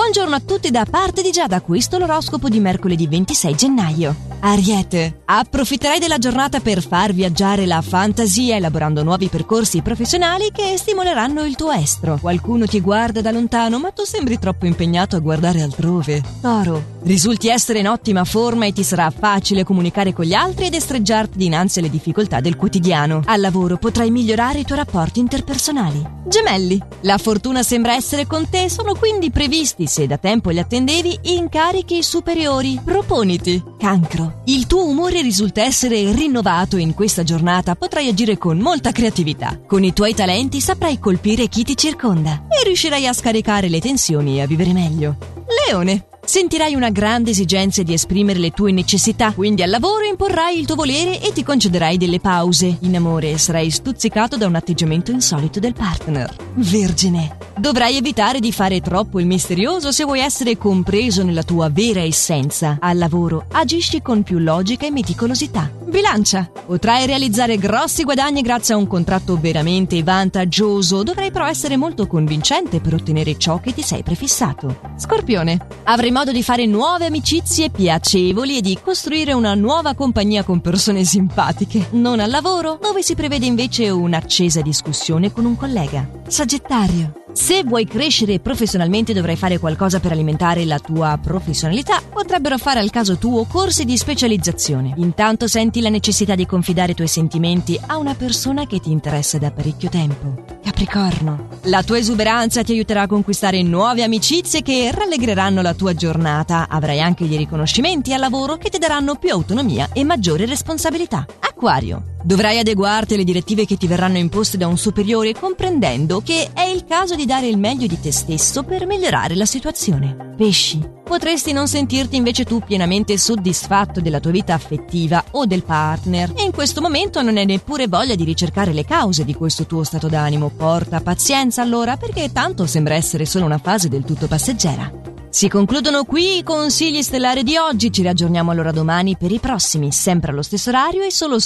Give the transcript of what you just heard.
Buongiorno a tutti da parte di Giada, questo è l'oroscopo di mercoledì 26 gennaio. Ariete, approfitterai della giornata per far viaggiare la fantasia elaborando nuovi percorsi professionali che stimoleranno il tuo estro. Qualcuno ti guarda da lontano, ma tu sembri troppo impegnato a guardare altrove. Toro, risulti essere in ottima forma e ti sarà facile comunicare con gli altri ed estreggiarti dinanzi alle difficoltà del quotidiano. Al lavoro potrai migliorare i tuoi rapporti interpersonali. Gemelli, la fortuna sembra essere con te, sono quindi previsti, se da tempo li attendevi, incarichi superiori. Proponiti. Cancro. Il tuo umore risulta essere rinnovato in questa giornata, potrai agire con molta creatività. Con i tuoi talenti saprai colpire chi ti circonda e riuscirai a scaricare le tensioni e a vivere meglio. Leone. Sentirai una grande esigenza di esprimere le tue necessità, quindi al lavoro imporrai il tuo volere e ti concederai delle pause. In amore sarai stuzzicato da un atteggiamento insolito del partner. Vergine. Dovrai evitare di fare troppo il misterioso se vuoi essere compreso nella tua vera essenza. Al lavoro agisci con più logica e meticolosità. Bilancia. Potrai realizzare grossi guadagni grazie a un contratto veramente vantaggioso. Dovrai però essere molto convincente per ottenere ciò che ti sei prefissato. Scorpione. Avrai modo di fare nuove amicizie piacevoli e di costruire una nuova compagnia con persone simpatiche. Non al lavoro, dove si prevede invece un'accesa discussione con un collega. Sagittario. Se vuoi crescere professionalmente dovrai fare qualcosa per alimentare la tua professionalità, potrebbero fare al caso tuo corsi di specializzazione. Intanto senti la necessità di confidare i tuoi sentimenti a una persona che ti interessa da parecchio tempo. Capricorno. La tua esuberanza ti aiuterà a conquistare nuove amicizie che rallegreranno la tua giornata. Avrai anche dei riconoscimenti al lavoro che ti daranno più autonomia e maggiore responsabilità. Acquario. Dovrai adeguarti alle direttive che ti verranno imposte da un superiore comprendendo che è il caso di dare il meglio di te stesso per migliorare la situazione. Pesci. Potresti non sentirti invece tu pienamente soddisfatto della tua vita affettiva o del partner e in questo momento non hai neppure voglia di ricercare le cause di questo tuo stato d'animo. Porta pazienza allora perché tanto sembra essere solo una fase del tutto passeggera. Si concludono qui i consigli stellari di oggi, ci riaggiorniamo allora domani per i prossimi, sempre allo stesso orario e solo